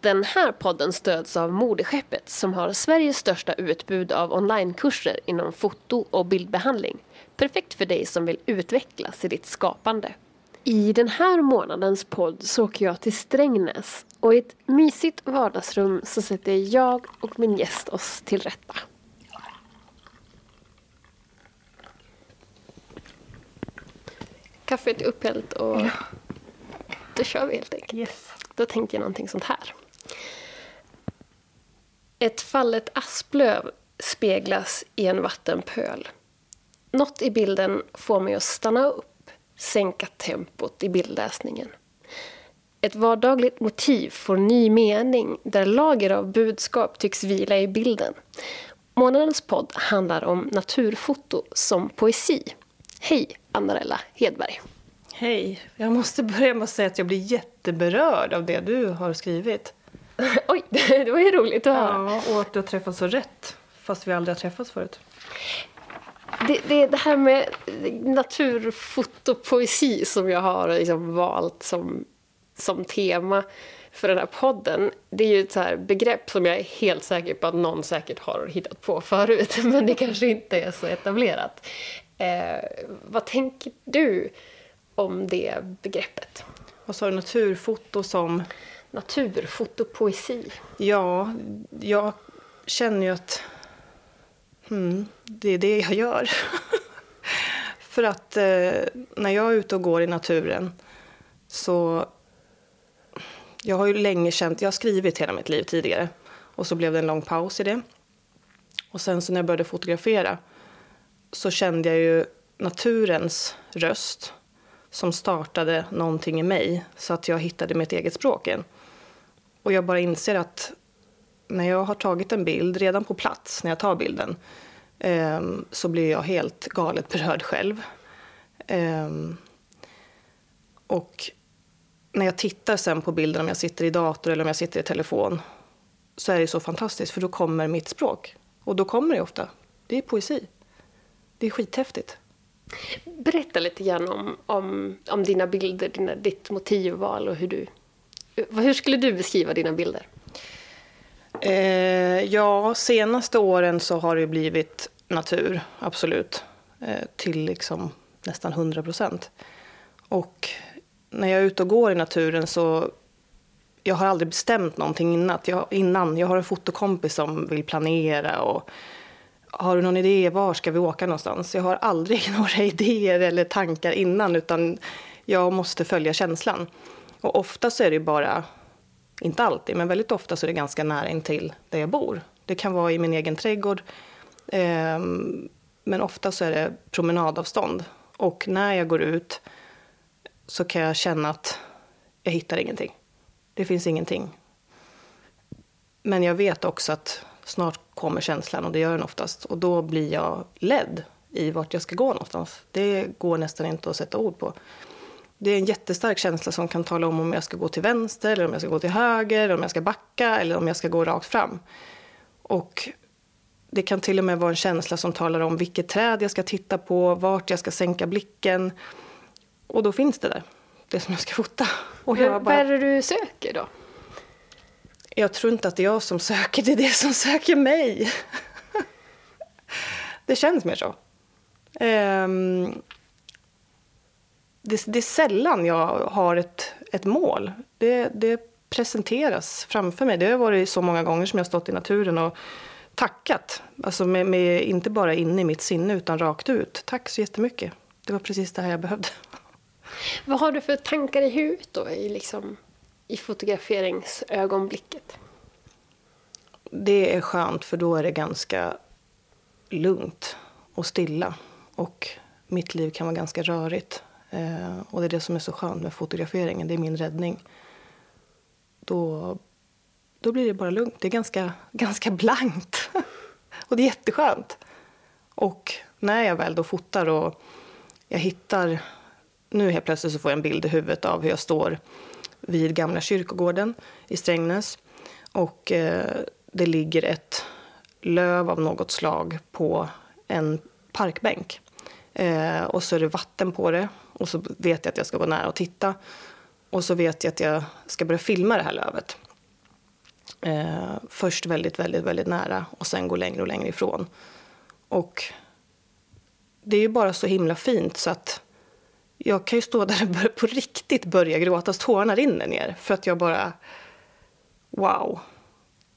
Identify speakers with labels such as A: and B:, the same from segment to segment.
A: Den här podden stöds av Modeskeppet som har Sveriges största utbud av onlinekurser inom foto och bildbehandling. Perfekt för dig som vill utvecklas i ditt skapande. I den här månadens podd så åker jag till Strängnäs och i ett mysigt vardagsrum så sätter jag och min gäst oss till rätta. Kaffet är upphällt och då kör vi helt enkelt.
B: Yes.
A: Då tänkte jag någonting sånt här. Ett fallet asplöv speglas i en vattenpöl. Något i bilden får mig att stanna upp, sänka tempot i bildläsningen. Ett vardagligt motiv får ny mening där lager av budskap tycks vila i bilden. Månadens podd handlar om naturfoto som poesi. Hej, Annarella Hedberg.
B: Hej. Jag måste börja med att säga att jag blir jätteberörd av det du har skrivit.
A: Oj, det var ju roligt att höra.
B: Ja, och att du har träffat så rätt. Fast vi aldrig har träffats förut.
A: Det, det, det här med naturfotopoesi som jag har liksom valt som, som tema för den här podden. Det är ju ett så begrepp som jag är helt säker på att någon säkert har hittat på förut. Men det kanske inte är så etablerat. Eh, vad tänker du om det begreppet?
B: Vad sa du? Naturfoto som...
A: Naturfotopoesi.
B: Ja, jag känner ju att hmm, det är det jag gör. För att eh, när jag är ute och går i naturen så... Jag har ju länge känt... Jag har skrivit hela mitt liv tidigare. Och så blev det en lång paus i det. Och sen så när jag började fotografera så kände jag ju naturens röst som startade någonting i mig så att jag hittade mitt eget språk igen. Och jag bara inser att när jag har tagit en bild, redan på plats när jag tar bilden, eh, så blir jag helt galet berörd själv. Eh, och när jag tittar sen på bilden, om jag sitter i dator eller om jag sitter i telefon, så är det så fantastiskt, för då kommer mitt språk. Och då kommer det ofta. Det är poesi. Det är skithäftigt.
A: Berätta lite grann om, om, om dina bilder, dina, ditt motivval och hur du... Hur skulle du beskriva dina bilder?
B: Eh, ja, senaste åren så har det blivit natur, absolut. Eh, till liksom nästan 100 procent. Och när jag är ute och går i naturen så... Jag har aldrig bestämt någonting innan. Jag, innan. jag har en fotokompis som vill planera och har du någon idé, var ska vi åka någonstans? Jag har aldrig några idéer eller tankar innan utan jag måste följa känslan. Och ofta så är det bara, inte alltid, men väldigt ofta så är det ganska nära intill där jag bor. Det kan vara i min egen trädgård. Eh, men ofta så är det promenadavstånd. Och när jag går ut så kan jag känna att jag hittar ingenting. Det finns ingenting. Men jag vet också att snart kommer känslan och det gör den oftast. Och då blir jag ledd i vart jag ska gå någonstans. Det går nästan inte att sätta ord på. Det är en jättestark känsla som kan tala om om jag ska gå till vänster eller om jag ska gå till höger, eller om jag ska backa eller om jag ska gå rakt fram. Och det kan till och med vara en känsla som talar om vilket träd jag ska titta på, vart jag ska sänka blicken. Och då finns det där, det som jag ska fota. Och
A: jag bara... Vad är det du söker då?
B: Jag tror inte att det är jag som söker, det är det som söker mig. det känns mer så. Um, det, det, är sällan jag har ett, ett mål. Det, det, presenteras framför mig. Det har varit så många gånger som jag stått i naturen och tackat. Alltså med, med, inte bara inne i mitt sinne, utan rakt ut. Tack så jättemycket. Det var precis det här jag behövde.
A: Vad har du för tankar i huvudet då? I liksom i fotograferingsögonblicket?
B: Det är skönt för då är det ganska lugnt och stilla. Och mitt liv kan vara ganska rörigt. Eh, och det är det som är så skönt med fotograferingen. Det är min räddning. Då, då blir det bara lugnt. Det är ganska, ganska blankt. och det är jätteskönt. Och när jag väl då fotar och jag hittar... Nu helt plötsligt så får jag en bild i huvudet av hur jag står vid Gamla kyrkogården i Strängnäs. Och eh, det ligger ett löv av något slag på en parkbänk. Eh, och så är det vatten på det. Och så vet jag att jag ska gå nära och titta. Och så vet jag att jag ska börja filma det här lövet. Eh, först väldigt, väldigt, väldigt nära och sen gå längre och längre ifrån. Och det är ju bara så himla fint så att jag kan ju stå där och på riktigt börja gråta, så tårarna rinner ner. För att jag bara... Wow!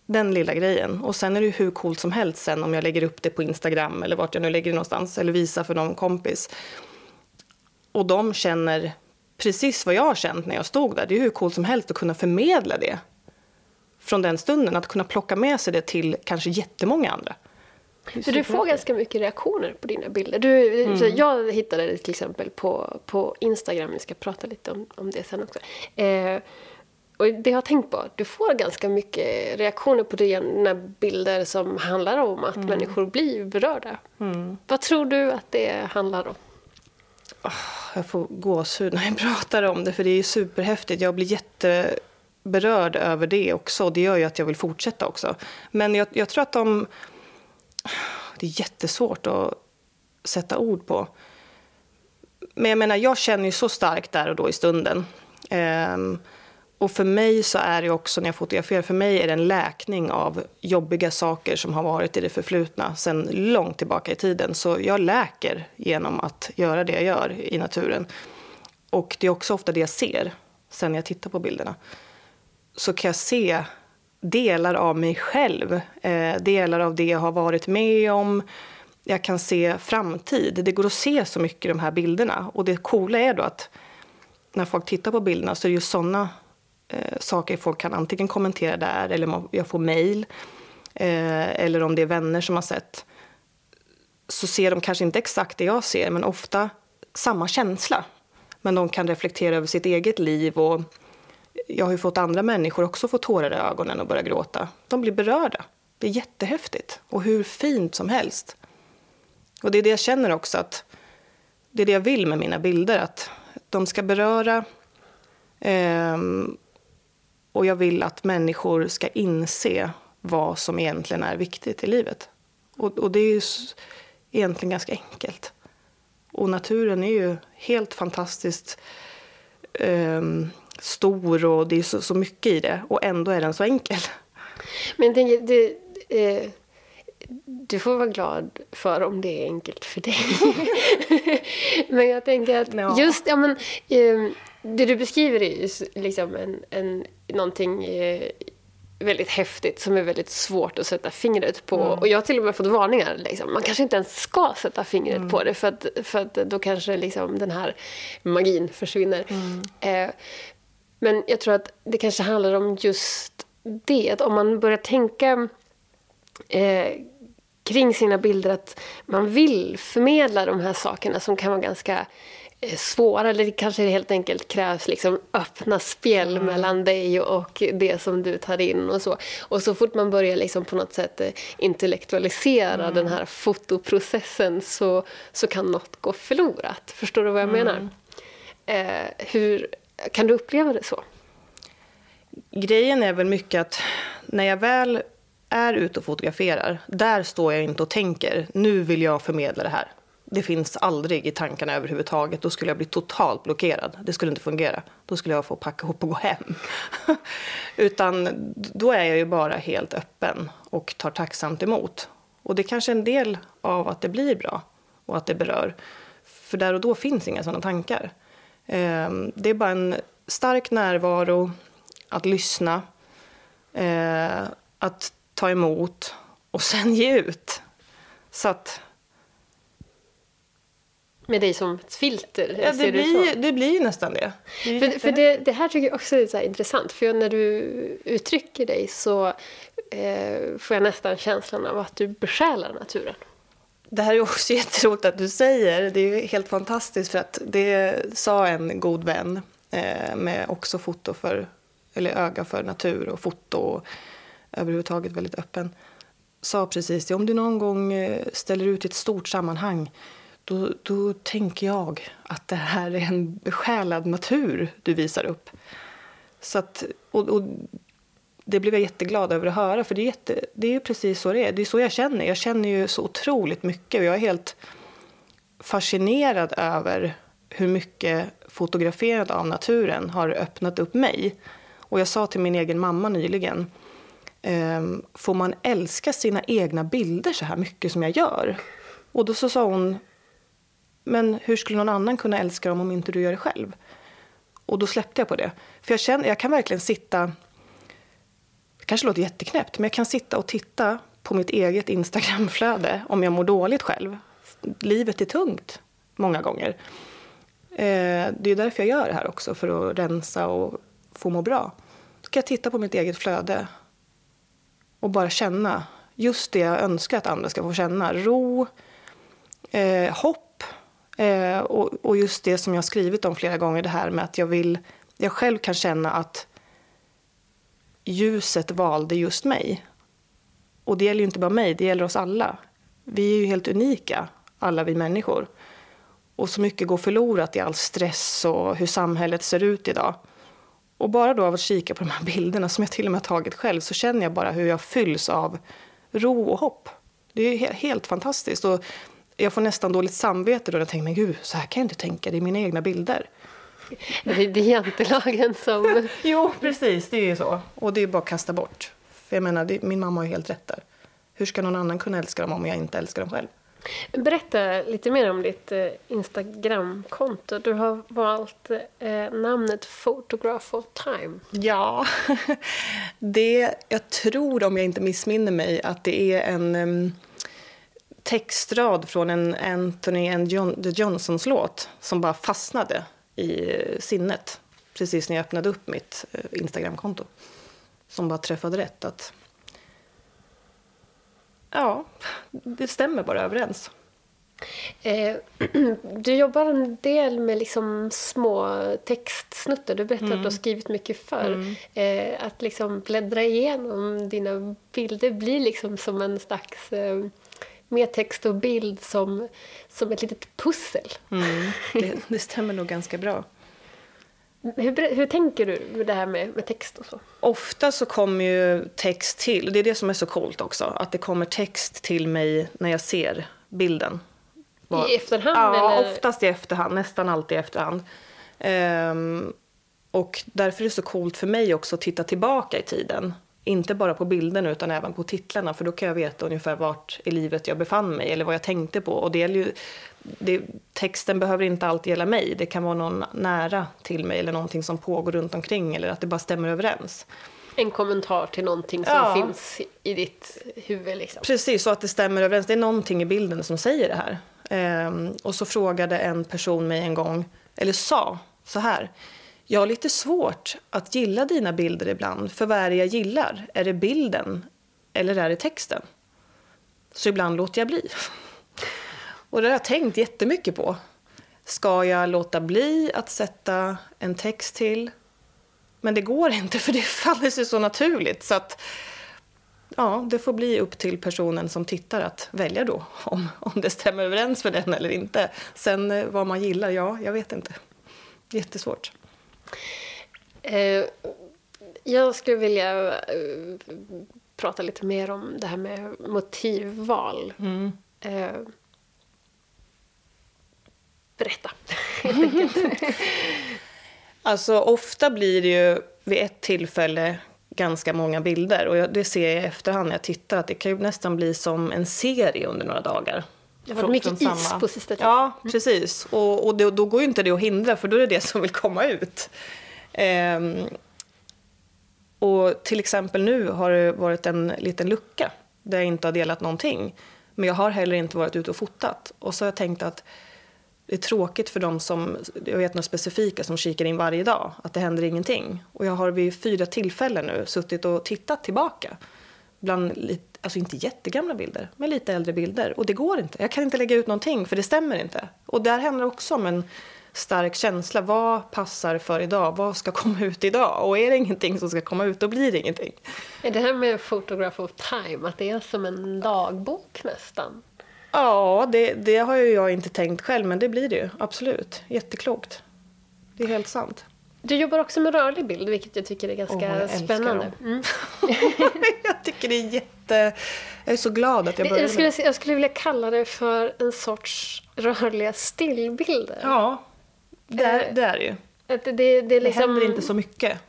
B: Den lilla grejen. Och sen är det ju hur coolt som helst sen om jag lägger upp det på Instagram eller vart jag nu lägger det någonstans. Eller visar för någon kompis. Och de känner precis vad jag har känt när jag stod där. Det är hur coolt som helst att kunna förmedla det. Från den stunden, att kunna plocka med sig det till kanske jättemånga andra.
A: För du får ganska mycket reaktioner på dina bilder. Du, mm. Jag hittade det till exempel på, på Instagram, vi ska prata lite om, om det sen också. Eh, och det jag har tänkt på, du får ganska mycket reaktioner på dina bilder som handlar om att mm. människor blir berörda. Mm. Vad tror du att det handlar om?
B: Oh, jag får gåshud när jag pratar om det, för det är superhäftigt. Jag blir jätteberörd över det också. Det gör ju att jag vill fortsätta också. Men jag, jag tror att de det är jättesvårt att sätta ord på. Men jag menar, jag känner ju så starkt där och då i stunden. Um, och för mig så är det också när jag fotograferar, för mig är det en läkning av jobbiga saker som har varit i det förflutna sedan långt tillbaka i tiden. Så jag läker genom att göra det jag gör i naturen. Och det är också ofta det jag ser sen jag tittar på bilderna. Så kan jag se delar av mig själv, eh, delar av det jag har varit med om. Jag kan se framtid. Det går att se så mycket i de här bilderna. Och det coola är då att när folk tittar på bilderna så är det ju sådana eh, saker folk kan antingen kommentera där eller jag får mejl. Eh, eller om det är vänner som har sett. Så ser de kanske inte exakt det jag ser, men ofta samma känsla. Men de kan reflektera över sitt eget liv och jag har ju fått andra människor också få tårar i ögonen och börja gråta. De blir berörda. Det är jättehäftigt och hur fint som helst. Och det är det jag känner också att det är det jag vill med mina bilder, att de ska beröra eh, och jag vill att människor ska inse vad som egentligen är viktigt i livet. Och, och det är ju egentligen ganska enkelt. Och naturen är ju helt fantastiskt eh, stor och det är så, så mycket i det. Och ändå är den så enkel.
A: Men jag tänker, det, eh, du får vara glad för om det är enkelt för dig. men jag tänker att ja. just, ja men, eh, det du beskriver är ju liksom en, en, någonting eh, väldigt häftigt som är väldigt svårt att sätta fingret på. Mm. Och jag har till och med fått varningar. Liksom. Man kanske inte ens ska sätta fingret mm. på det för att, för att då kanske liksom den här magin försvinner. Mm. Eh, men jag tror att det kanske handlar om just det. Att om man börjar tänka eh, kring sina bilder att man vill förmedla de här sakerna som kan vara ganska eh, svåra. Eller det kanske helt enkelt krävs liksom öppna spjäll mm. mellan dig och det som du tar in. och så. Och så fort man börjar liksom på något sätt eh, intellektualisera mm. den här fotoprocessen så, så kan något gå förlorat. Förstår du vad jag mm. menar? Eh, hur, kan du uppleva det så?
B: Grejen är väl mycket att när jag väl är ute och fotograferar, där står jag inte och tänker nu vill jag förmedla det här. Det finns aldrig i tankarna överhuvudtaget. Då skulle jag bli totalt blockerad. Det skulle inte fungera. Då skulle jag få packa ihop och gå hem. Utan då är jag ju bara helt öppen och tar tacksamt emot. Och det är kanske är en del av att det blir bra och att det berör. För där och då finns inga sådana tankar. Ehm, det är bara en stark närvaro, att lyssna, eh, att ta emot och sen ge ut. Så att...
A: Med dig som ett filter?
B: Ja, det, blir, det blir nästan det.
A: det för, för det, det, här tycker jag också är så intressant. För när du uttrycker dig så eh, får jag nästan känslan av att du besjälar naturen.
B: Det här är också jätteroligt att du säger. Det är helt fantastiskt för att det sa en god vän eh, med också foto för, eller öga för natur och foto och överhuvudtaget väldigt öppen. Sa precis det, om du någon gång eh, ställer ut i ett stort sammanhang då, då tänker jag att det här är en besjälad natur du visar upp. Så att, och, och det blev jag jätteglad över att höra, för det är, jätte, det är precis så det är. Det är så jag känner. Jag känner ju så otroligt mycket och jag är helt fascinerad över hur mycket fotograferad av naturen har öppnat upp mig. Och jag sa till min egen mamma nyligen ehm, får man älska sina egna bilder så här mycket som jag gör? Och då så sa hon, men hur skulle någon annan kunna älska dem om inte du gör det själv? Och då släppte jag på det. För jag känner, jag kan verkligen sitta, kanske låter jätteknäppt, men jag kan sitta och titta på mitt eget Instagramflöde om jag mår dåligt själv. Livet är tungt många gånger. Eh, det är därför jag gör det här också, för att rensa och få må bra. Så kan jag titta på mitt eget flöde och bara känna just det jag önskar att andra ska få känna. Ro, eh, hopp eh, och, och, just det som jag skrivit om flera gånger, det här med att jag vill, jag själv kan känna att ljuset valde just mig. Och det gäller ju inte bara mig, det gäller oss alla. Vi är ju helt unika, alla vi människor. Och så mycket går förlorat i all stress och hur samhället ser ut idag. Och bara då av att kika på de här bilderna som jag till och med har tagit själv så känner jag bara hur jag fylls av ro och hopp. Det är helt fantastiskt. Och jag får nästan dåligt samvete då jag tänker, men gud, så här kan jag inte tänka, det är mina egna bilder.
A: Det är jantelagen som...
B: jo, precis, det är ju så. Och det är bara att kasta bort. För jag menar, det, min mamma har ju helt rätt där. Hur ska någon annan kunna älska dem om jag inte älskar dem själv?
A: Berätta lite mer om ditt eh, Instagramkonto. Du har valt eh, namnet Photograph of Time.
B: Ja, det, jag tror om jag inte missminner mig att det är en um, textrad från en Anthony and John, The Johnsons låt som bara fastnade i sinnet precis när jag öppnade upp mitt uh, Instagramkonto. Som bara träffade rätt. att Ja, det stämmer bara överens.
A: Eh, du jobbar en del med liksom små textsnuttar. Du berättade mm. att du har mm. skrivit mycket förr. Mm. Eh, att liksom bläddra igenom dina bilder blir liksom som en slags eh, med text och bild som, som ett litet pussel.
B: Mm. Det, det stämmer nog ganska bra.
A: Hur, hur tänker du med det här med, med, text och så?
B: Ofta så kommer ju text till, det är det som är så coolt också, att det kommer text till mig när jag ser bilden.
A: I efterhand?
B: Ja,
A: eller?
B: oftast i efterhand, nästan alltid i efterhand. Um, och därför är det så coolt för mig också att titta tillbaka i tiden. Inte bara på bilderna utan även på titlarna för då kan jag veta ungefär vart i livet jag befann mig eller vad jag tänkte på. Och det ju, det, texten behöver inte alltid gälla mig. Det kan vara någon nära till mig eller någonting som pågår runt omkring eller att det bara stämmer överens.
A: En kommentar till någonting som ja. finns i ditt huvud. Liksom.
B: Precis, så att det stämmer överens. Det är någonting i bilden som säger det här. Ehm, och så frågade en person mig en gång, eller sa så här. Jag har lite svårt att gilla dina bilder ibland, för vad är det jag gillar? Är det bilden eller är det texten? Så ibland låter jag bli. Och det har jag tänkt jättemycket på. Ska jag låta bli att sätta en text till? Men det går inte, för det faller sig så naturligt. Så att, ja, det får bli upp till personen som tittar att välja då om, om det stämmer överens med den eller inte. Sen eh, vad man gillar, ja, jag vet inte. Jättesvårt.
A: Eh, jag skulle vilja eh, prata lite mer om det här med motivval. Mm. Eh, berätta,
B: Alltså ofta blir det ju vid ett tillfälle ganska många bilder. Och det ser jag i efterhand när jag tittar att det kan ju nästan bli som en serie under några dagar.
A: Det har varit mycket is samma. på sista
B: tiden. Ja, precis. Och, och det, då går ju inte det att hindra för då är det det som vill komma ut. Ehm, och till exempel nu har det varit en liten lucka där jag inte har delat någonting. Men jag har heller inte varit ute och fotat. Och så har jag tänkt att det är tråkigt för dem som, jag vet några specifika, som kikar in varje dag, att det händer ingenting. Och jag har vid fyra tillfällen nu suttit och tittat tillbaka. Bland, lite, alltså inte jättegamla bilder, men lite äldre bilder. Och det går inte. Jag kan inte lägga ut någonting, för det stämmer inte. Och där handlar också om en stark känsla. Vad passar för idag? Vad ska komma ut idag? Och är det ingenting som ska komma ut, då blir det ingenting.
A: Är det här med Photograph of Time, att det är som en dagbok nästan?
B: Ja, det, det har ju jag inte tänkt själv, men det blir det ju. Absolut. Jätteklokt. Det är helt sant.
A: Du jobbar också med rörlig bild, vilket jag tycker är ganska oh, spännande.
B: Mm. jag tycker det är jätte... Jag är så glad att jag började
A: jag skulle, jag skulle vilja kalla det för en sorts rörliga stillbilder.
B: Ja, det är det, är ju.
A: Det, det, det,
B: liksom... det händer inte så mycket.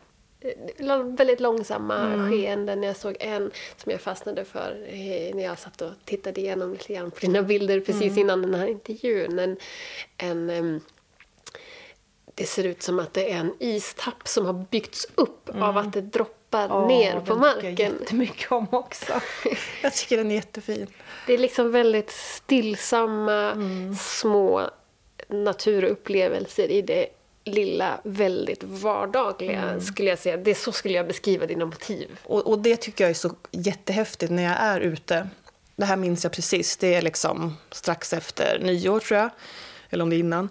A: eh, väldigt långsamma mm. skeenden. Jag såg en som jag fastnade för eh, när jag satt och tittade igenom lite grann på dina bilder precis mm. innan den här intervjun. En, en, det ser ut som att det är en istapp som har byggts upp mm. av att det droppar oh, ner på marken. Den
B: tycker jag jättemycket om också. jag tycker den är jättefin.
A: Det är liksom väldigt stillsamma, mm. små naturupplevelser i det lilla, väldigt vardagliga, mm. skulle jag säga. Det, så skulle jag beskriva dina motiv.
B: Och, och, det tycker jag är så jättehäftigt när jag är ute. Det här minns jag precis. Det är liksom strax efter nyår, tror jag. Eller om det är innan.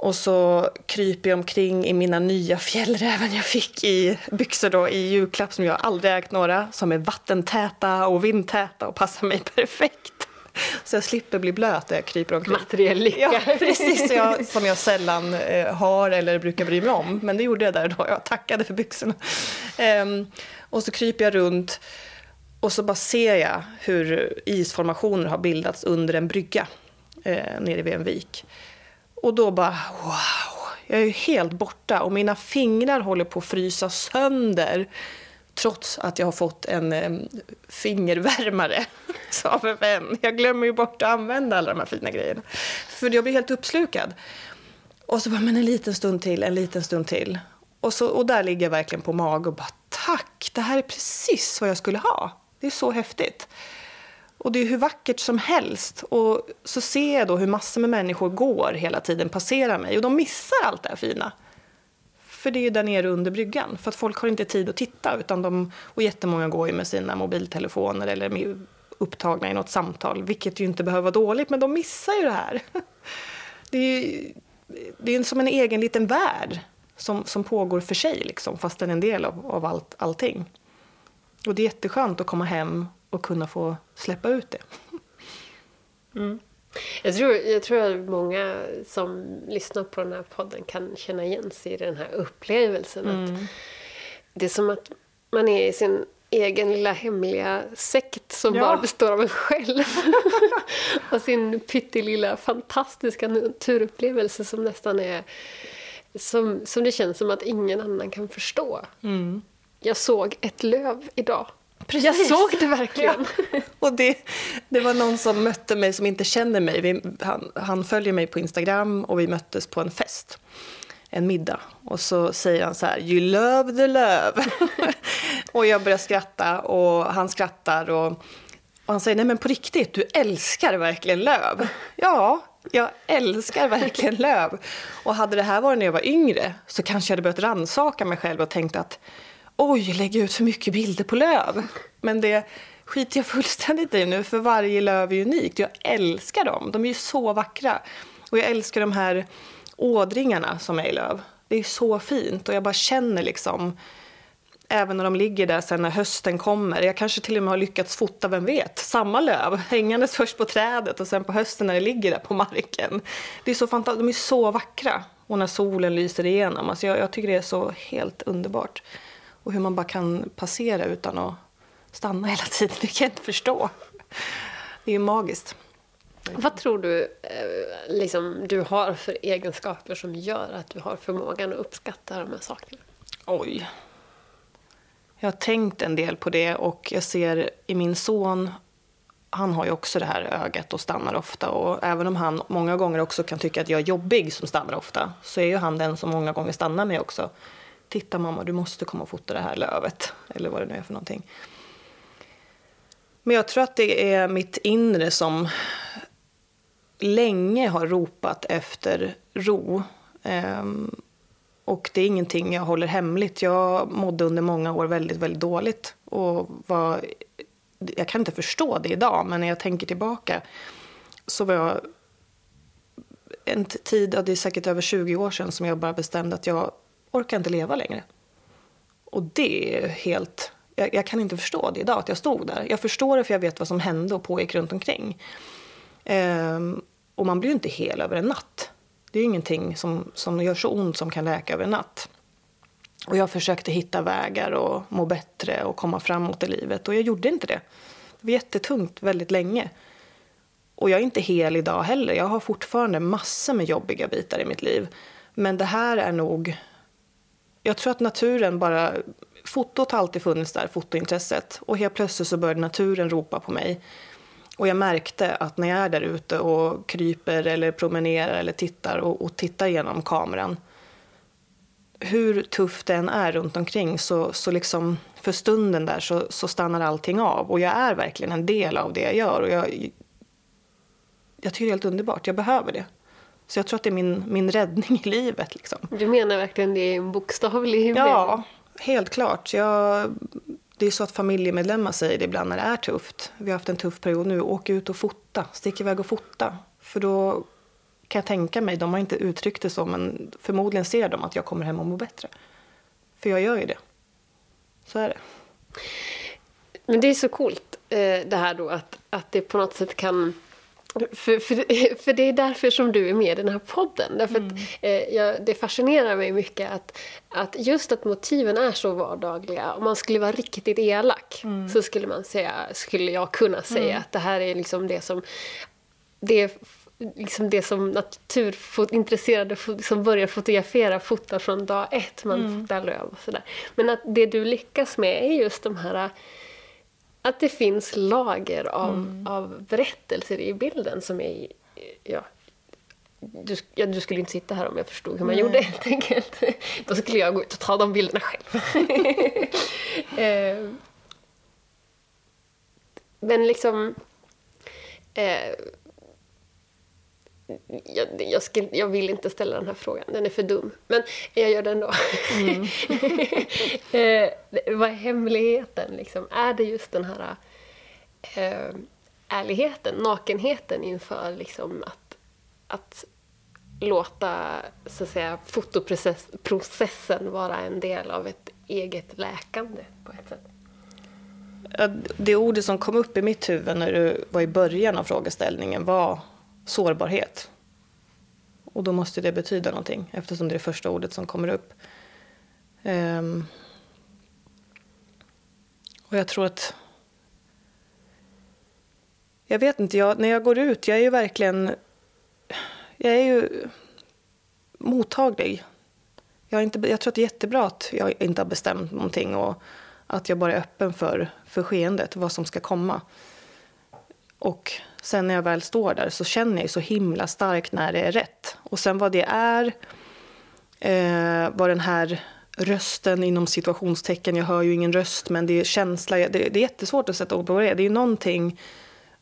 B: Och så kryper jag omkring i mina nya fjällräven jag fick i byxor då, i julklapp som jag aldrig ägt några. Som är vattentäta och vindtäta och passar mig perfekt. Så jag slipper bli blöt när jag kryper omkring.
A: Materiell lycka.
B: Ja, precis. Jag, som jag sällan eh, har eller brukar bry mig om. Men det gjorde jag där då. Jag tackade för byxorna. Um, och så kryper jag runt och så bara ser jag hur isformationer har bildats under en brygga eh, nere vid en vik. Och då bara wow, jag är ju helt borta och mina fingrar håller på att frysa sönder trots att jag har fått en eh, fingervärmare av en vän. Jag glömmer ju bort att använda alla de här fina grejerna. För jag blir helt uppslukad. Och så bara, men en liten stund till, en liten stund till. Och, så, och där ligger jag verkligen på mag och bara, tack, det här är precis vad jag skulle ha. Det är så häftigt. Och det är hur vackert som helst. Och så ser jag då hur massor med människor går hela tiden, passerar mig. Och de missar allt det här fina. För det är ju där nere under bryggan. För att folk har inte tid att titta. Utan de, och jättemånga går ju med sina mobiltelefoner eller med, upptagna i något samtal. Vilket ju inte behöver vara dåligt, men de missar ju det här. Det är ju det är som en egen liten värld som, som pågår för sig, liksom, fast den är en del av, av allt, allting. Och det är jätteskönt att komma hem och kunna få släppa ut det.
A: Mm. Jag tror, jag tror att många som lyssnar på den här podden kan känna igen sig i den här upplevelsen. Mm. Att det är som att man är i sin egen lilla hemliga sekt som ja. bara består av en själv. och sin pyttelilla fantastiska naturupplevelse som nästan är som, som det känns som att ingen annan kan förstå. Mm. Jag såg ett löv idag Precis. Jag såg det verkligen.
B: Ja. Och det, det var någon som mötte mig som inte känner mig. Vi, han, han följer mig på Instagram och vi möttes på en fest. En middag. Och så säger han så här, you love the love. och jag börjar skratta och han skrattar. Och, och han säger, nej men på riktigt, du älskar verkligen löv. ja, jag älskar verkligen löv. Och hade det här varit när jag var yngre så kanske jag hade börjat ransaka mig själv och tänkt att oj, lägger ut för mycket bilder på löv. Men det skiter jag fullständigt i nu, för varje löv är unikt. Jag älskar dem, de är ju så vackra. Och jag älskar de här ådringarna som är i löv. Det är så fint och jag bara känner liksom även när de ligger där sen när hösten kommer. Jag kanske till och med har lyckats fota, vem vet, samma löv hängandes först på trädet och sen på hösten när det ligger där på marken. Det är så fantastiskt, de är så vackra och när solen lyser igenom. Alltså jag, jag tycker det är så helt underbart. Och hur man bara kan passera utan att stanna hela tiden, det kan jag inte förstå. Det är ju magiskt.
A: Vad tror du eh, liksom, du har för egenskaper som gör att du har förmågan att uppskatta de här sakerna?
B: Oj. Jag har tänkt en del på det och jag ser i min son han har ju också det här ögat och stannar ofta. Och även om han många gånger också kan tycka att jag är jobbig som stannar ofta så är ju han den som många gånger stannar mig också titta mamma, du måste komma och fota det här lövet. Eller vad det nu är för någonting. Men jag tror att det är mitt inre som länge har ropat efter ro. Um, och det är ingenting jag håller hemligt. Jag mådde under många år väldigt, väldigt dåligt. Och var, jag kan inte förstå det idag, men när jag tänker tillbaka så var jag en tid, det är säkert över 20 år sedan, som jag bara bestämde att jag orkar inte leva längre. Och det är helt... Jag, jag, kan inte förstå det idag, att jag stod där. Jag förstår det för jag vet vad som hände och pågick runt omkring. Ehm, och man blir ju inte hel över en natt. Det är ingenting som, som gör så ont som kan läka över en natt. Och jag försökte hitta vägar och må bättre och komma framåt i livet. Och jag gjorde inte det. Det var jättetungt väldigt länge. Och jag är inte hel idag heller. Jag har fortfarande massor med jobbiga bitar i mitt liv. Men det här är nog jag tror att naturen bara... Fotot har alltid funnits där, fotointresset. Och helt plötsligt så började naturen ropa på mig. Och jag märkte att när jag är där ute och kryper eller promenerar eller tittar och, och tittar genom kameran hur tufft det än är runt omkring så, så liksom för stunden där så, så stannar allting av. Och jag är verkligen en del av det jag gör. Och jag, jag tycker det är helt underbart. Jag behöver det. Så jag tror att det är min, min räddning i livet. Liksom.
A: Du menar verkligen det i en bokstavlig
B: Ja, helt klart. Jag, det är så att familjemedlemmar säger det ibland när det är tufft. Vi har haft en tuff period nu. Åk ut och fota. Stick iväg och fota. För då kan jag tänka mig, de har inte uttryckt det så, men förmodligen ser de att jag kommer hem och mår bättre. För jag gör ju det. Så är det.
A: Men det är så coolt eh, det här då att, att det på något sätt kan för, för, för det är därför som du är med i den här podden. Därför mm. att, eh, jag, det fascinerar mig mycket att, att just att motiven är så vardagliga. Om man skulle vara riktigt elak mm. så skulle, man säga, skulle jag kunna säga mm. att det här är liksom det som det liksom det som naturintresserade som börjar fotografera fotar från dag ett. Man mm. fotar löv och sådär. Men att det du lyckas med är just de här att det finns lager av, mm. av berättelser i bilden som är... Ja, du, ja, du skulle inte sitta här om jag förstod hur man Nej. gjorde helt enkelt. Då skulle jag gå ut och ta de bilderna själv. eh, men liksom... Eh, jag, jag, ska, jag, vill inte ställa den här frågan, den är för dum. Men jag gör den ändå. Mm. eh, vad är hemligheten? Liksom? Är det just den här eh, ärligheten, nakenheten inför liksom, att, att låta så att säga, fotoprocessen vara en del av ett eget läkande på ett sätt?
B: Det ordet som kom upp i mitt huvud när du var i början av frågeställningen var sårbarhet. Och då måste det betyda någonting eftersom det är det första ordet som kommer upp. Um, och jag tror att... Jag vet inte, jag, när jag går ut, jag är ju verkligen... Jag är ju mottaglig. Jag, inte, jag tror att det är jättebra att jag inte har bestämt någonting och att jag bara är öppen för, för skeendet, vad som ska komma. Och sen när jag väl står där så känner jag så himla starkt när det är rätt. Och sen vad det är, eh, vad den här rösten inom situationstecken, jag hör ju ingen röst men det är känsla, det, det är jättesvårt att sätta ord på vad det är. Det är någonting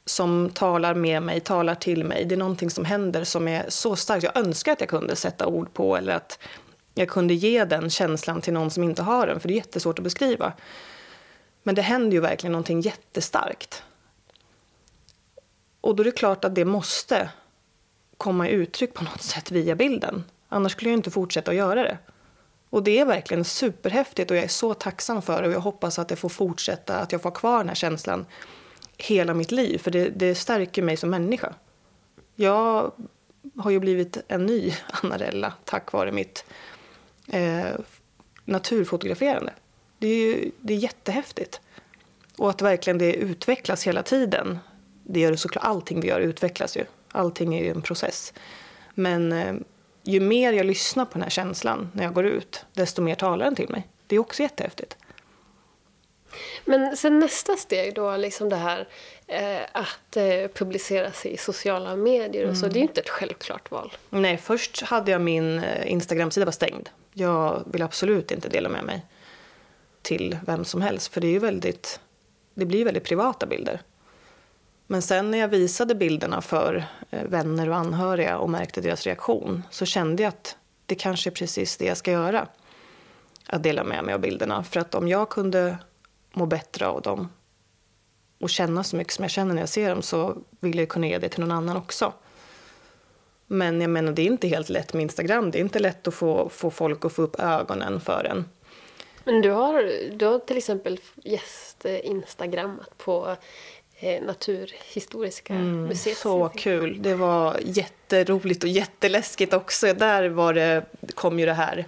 B: som talar med mig, talar till mig. Det är någonting som händer som är så starkt. Jag önskar att jag kunde sätta ord på eller att jag kunde ge den känslan till någon som inte har den, för det är jättesvårt att beskriva. Men det händer ju verkligen någonting jättestarkt. Och då är det klart att det måste komma i uttryck på något sätt via bilden. Annars skulle jag inte fortsätta att göra det. Och det är verkligen superhäftigt och jag är så tacksam för det och jag hoppas att det får fortsätta, att jag får kvar den här känslan hela mitt liv. För det, det stärker mig som människa. Jag har ju blivit en ny Annarella tack vare mitt eh, naturfotograferande. Det är, ju, det är jättehäftigt. Och att verkligen det utvecklas hela tiden det gör det såklart, allting vi gör utvecklas ju. Allting är ju en process. Men eh, ju mer jag lyssnar på den här känslan när jag går ut, desto mer talar den till mig. Det är också jättehäftigt.
A: Men sen nästa steg då, liksom det här eh, att eh, publicera sig i sociala medier och mm. så, det är ju inte ett självklart val.
B: Nej, först hade jag min eh, Instagram-sida var stängd. Jag vill absolut inte dela med mig till vem som helst, för det är ju väldigt, det blir väldigt privata bilder. Men sen när jag visade bilderna för eh, vänner och anhöriga och märkte deras reaktion så kände jag att det kanske är precis det jag ska göra. Att dela med mig av bilderna. För att om jag kunde må bättre av dem och känna så mycket som jag känner när jag ser dem så vill jag kunna ge det till någon annan också. Men jag menar, det är inte helt lätt med Instagram. Det är inte lätt att få, få folk att få upp ögonen för en.
A: Men du har, du har till exempel gäst-instagrammat eh, på Naturhistoriska mm, museet.
B: Så kul. Det var jätteroligt och jätteläskigt också. Där var det, kom ju det här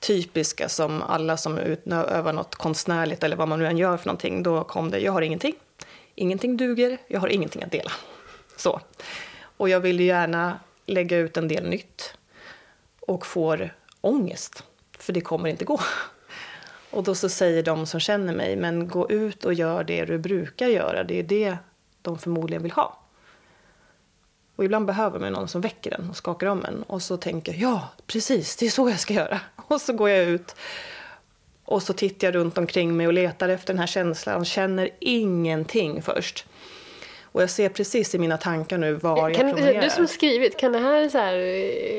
B: typiska som alla som utövar något konstnärligt eller vad man nu än gör för någonting. Då kom det, jag har ingenting. Ingenting duger, jag har ingenting att dela. Så. Och jag vill ju gärna lägga ut en del nytt och får ångest. för det kommer inte gå. Och då så säger de som känner mig, men gå ut och gör det du brukar göra. Det är det de förmodligen vill ha. Och ibland behöver man någon som väcker en och skakar om en. Och så tänker jag, ja, precis, det är så jag ska göra. Och så går jag ut och så tittar jag runt omkring mig och letar efter den här känslan. Känner ingenting först. Och jag ser precis i mina tankar nu var
A: kan,
B: jag promenerar.
A: Du som skrivit, kan det här så här,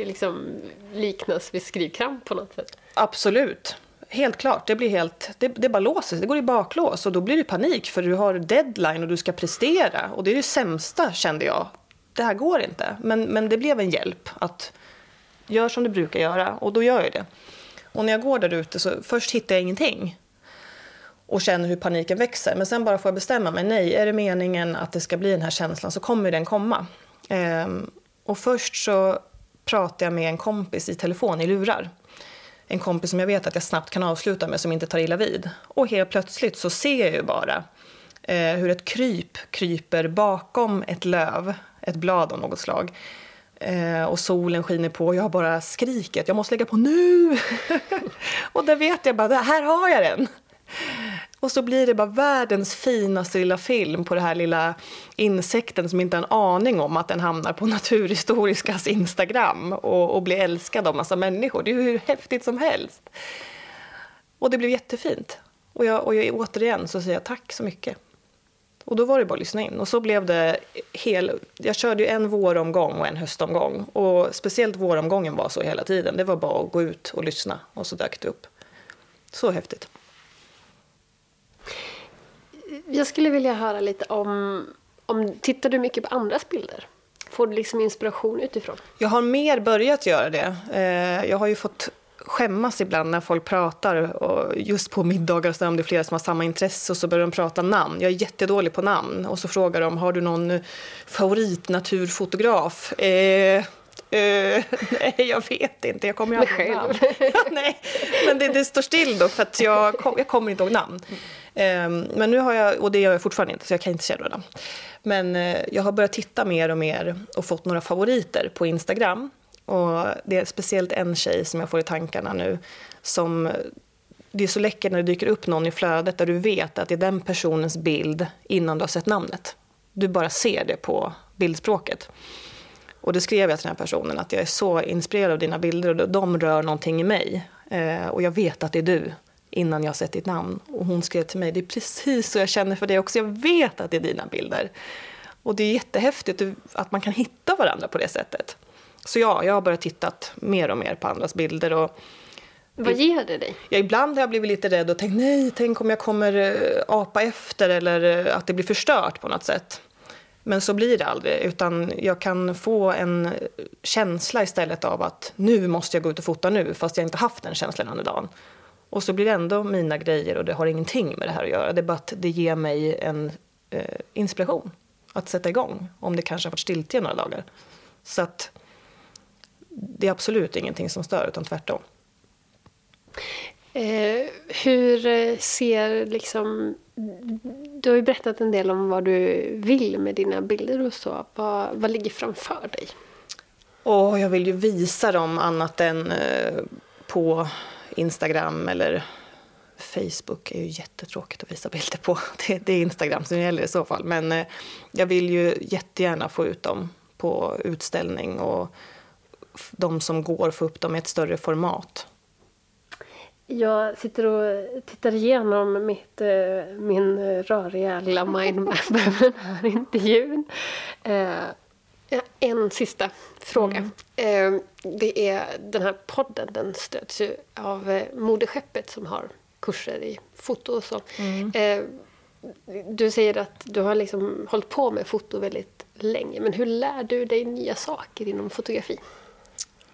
A: liksom, liknas vid skrivkramp på något sätt?
B: Absolut. Helt klart. Det, blir helt, det, det bara låser Det går i baklås. Och då blir det panik för du har deadline och du ska prestera. Och det är det sämsta kände jag. Det här går inte. Men, men det blev en hjälp att gör som du brukar göra. Och då gör jag det. Och när jag går där ute så först hittar jag ingenting och känner hur paniken växer. Men sen bara får jag bestämma mig. Nej, är det meningen att det ska bli den här känslan så kommer den komma. Ehm, och först så pratar jag med en kompis i telefon i lurar. En kompis som jag vet att jag snabbt kan avsluta med som inte tar illa vid. Och helt plötsligt så ser jag ju bara eh, hur ett kryp kryper bakom ett löv, ett blad av något slag. Eh, och solen skiner på och jag bara skriker jag måste lägga på nu! och där vet jag bara, här har jag den! Och så blir det bara världens finaste lilla film på den här lilla insekten som inte har en aning om att den hamnar på Naturhistoriskas Instagram och, och blir älskad av massa människor. Det är ju hur häftigt som helst. Och det blev jättefint. Och, jag, och jag, återigen så säger jag tack så mycket. Och då var det bara att lyssna in. Och så blev det hel... Jag körde ju en våromgång och en höstomgång. Och speciellt våromgången var så hela tiden. Det var bara att gå ut och lyssna och så dök det upp. Så häftigt.
A: Jag skulle vilja höra lite om, om... Tittar du mycket på andras bilder? Får du liksom inspiration utifrån?
B: Jag har mer börjat göra det. Eh, jag har ju fått skämmas ibland när folk pratar. Och just på middagar så om det är flera som har samma intresse och så börjar de prata namn. Jag är jättedålig på namn. Och så frågar de, har du någon favoritnaturfotograf? Eh, Uh, nej, jag vet inte. Jag kommer ju aldrig ihåg namn. nej, men det, det, står still då för att jag, kom, jag kommer inte ihåg namn. Um, men nu har jag, och det gör jag fortfarande inte, så jag kan inte säga några namn. Men uh, jag har börjat titta mer och mer och fått några favoriter på Instagram. Och det är speciellt en tjej som jag får i tankarna nu som det är så läckert när det dyker upp någon i flödet där du vet att det är den personens bild innan du har sett namnet. Du bara ser det på bildspråket. Och då skrev jag till den här personen att jag är så inspirerad av dina bilder och de rör någonting i mig. Eh, och jag vet att det är du innan jag sett ditt namn. Och hon skrev till mig, det är precis så jag känner för dig också. Jag vet att det är dina bilder. Och det är jättehäftigt att man kan hitta varandra på det sättet. Så ja, jag har börjat titta mer och mer på andras bilder. Och
A: Vad ger det dig?
B: Ja, ibland har jag blivit lite rädd och tänkt nej, tänk om jag kommer eh, apa efter eller eh, att det blir förstört på något sätt. Men så blir det aldrig, utan jag kan få en känsla istället av att nu måste jag gå ut och fota nu, fast jag inte haft den känslan under dagen. Och så blir det ändå mina grejer och det har ingenting med det här att göra. Det är bara att det ger mig en eh, inspiration att sätta igång, om det kanske har varit stiltje några dagar. Så att det är absolut ingenting som stör, utan tvärtom.
A: Eh, hur eh, ser liksom... Du har ju berättat en del om vad du vill med dina bilder och så. Vad, vad ligger framför dig?
B: Oh, jag vill ju visa dem annat än eh, på Instagram eller Facebook är ju jättetråkigt att visa bilder på. Det, det är Instagram som gäller i så fall. Men eh, jag vill ju jättegärna få ut dem på utställning och de som går få upp dem i ett större format.
A: Jag sitter och tittar igenom mitt, eh, min röriga lilla mindmap över den här intervjun. Eh, en sista fråga. Mm. Eh, det är den här podden, den stöds ju av Modeskeppet som har kurser i foto och så. Mm. Du säger att du har liksom hållit på med foto väldigt länge. Men hur lär du dig nya saker inom fotografi?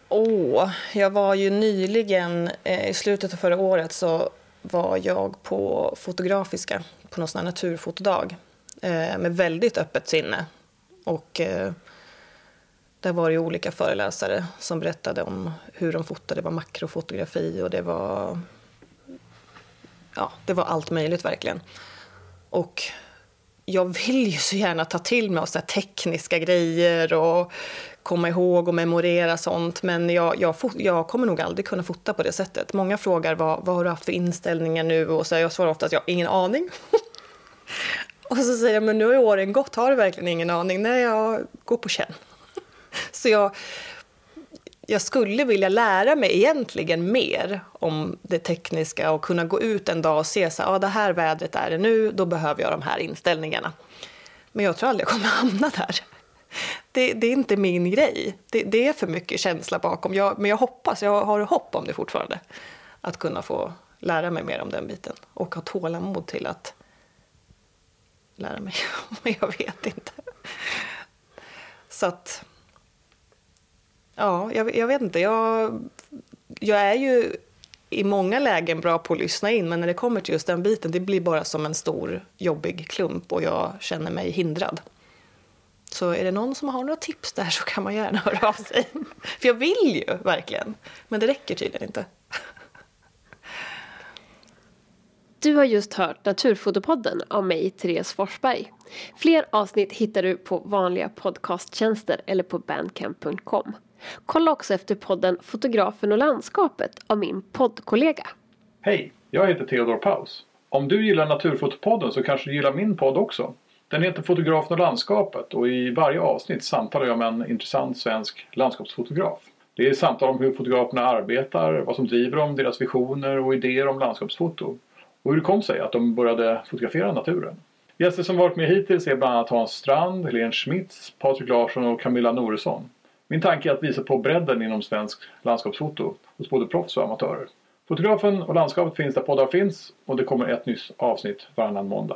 B: Åh, jag var ju nyligen, eh, i slutet av förra året så var jag på Fotografiska på någon sån här naturfotodag eh, med väldigt öppet sinne. Och eh, där var det olika föreläsare som berättade om hur de fotade. Det var makrofotografi och det var, ja, det var allt möjligt verkligen. Och jag vill ju så gärna ta till mig så tekniska grejer och komma ihåg och memorera sånt. Men jag, jag, jag, kommer nog aldrig kunna fota på det sättet. Många frågar vad, vad har du haft för inställningar nu? Och så jag svarar ofta att jag har ingen aning. och så säger jag, men nu har ju åren gått, har du verkligen ingen aning? Nej, jag går på känn. så jag, jag skulle vilja lära mig egentligen mer om det tekniska och kunna gå ut en dag och se så ah, det här vädret är det nu, då behöver jag de här inställningarna. Men jag tror aldrig jag kommer hamna där. Det, det är inte min grej. Det, det, är för mycket känsla bakom. Jag, men jag hoppas, jag har hopp om det fortfarande. Att kunna få lära mig mer om den biten och ha tålamod till att lära mig. Men jag vet inte. Så att Ja, jag, jag vet inte. Jag, jag är ju i många lägen bra på att lyssna in, men när det kommer till just den biten, det blir bara som en stor jobbig klump och jag känner mig hindrad. Så är det någon som har några tips där så kan man gärna höra av sig. För jag vill ju verkligen, men det räcker tydligen inte.
A: Du har just hört Naturfotopodden av mig, Therese Forsberg. Fler avsnitt hittar du på vanliga podcasttjänster eller på bandcamp.com. Kolla också efter podden Fotografen och landskapet av min poddkollega.
C: Hej, jag heter Theodor Paus. Om du gillar Naturfotopodden så kanske du gillar min podd också. Den heter Fotografen och landskapet och i varje avsnitt samtalar jag med en intressant svensk landskapsfotograf. Det är samtal om hur fotograferna arbetar, vad som driver dem, deras visioner och idéer om landskapsfoto. Och hur det kom sig att de började fotografera naturen. Gäster som varit med hittills är bland annat Hans Strand, Helene Schmitz, Patrik Larsson och Camilla Noresson. Min tanke är att visa på bredden inom svensk landskapsfoto hos både proffs och amatörer. Fotografen och landskapet finns där poddar finns och det kommer ett nytt avsnitt varannan måndag.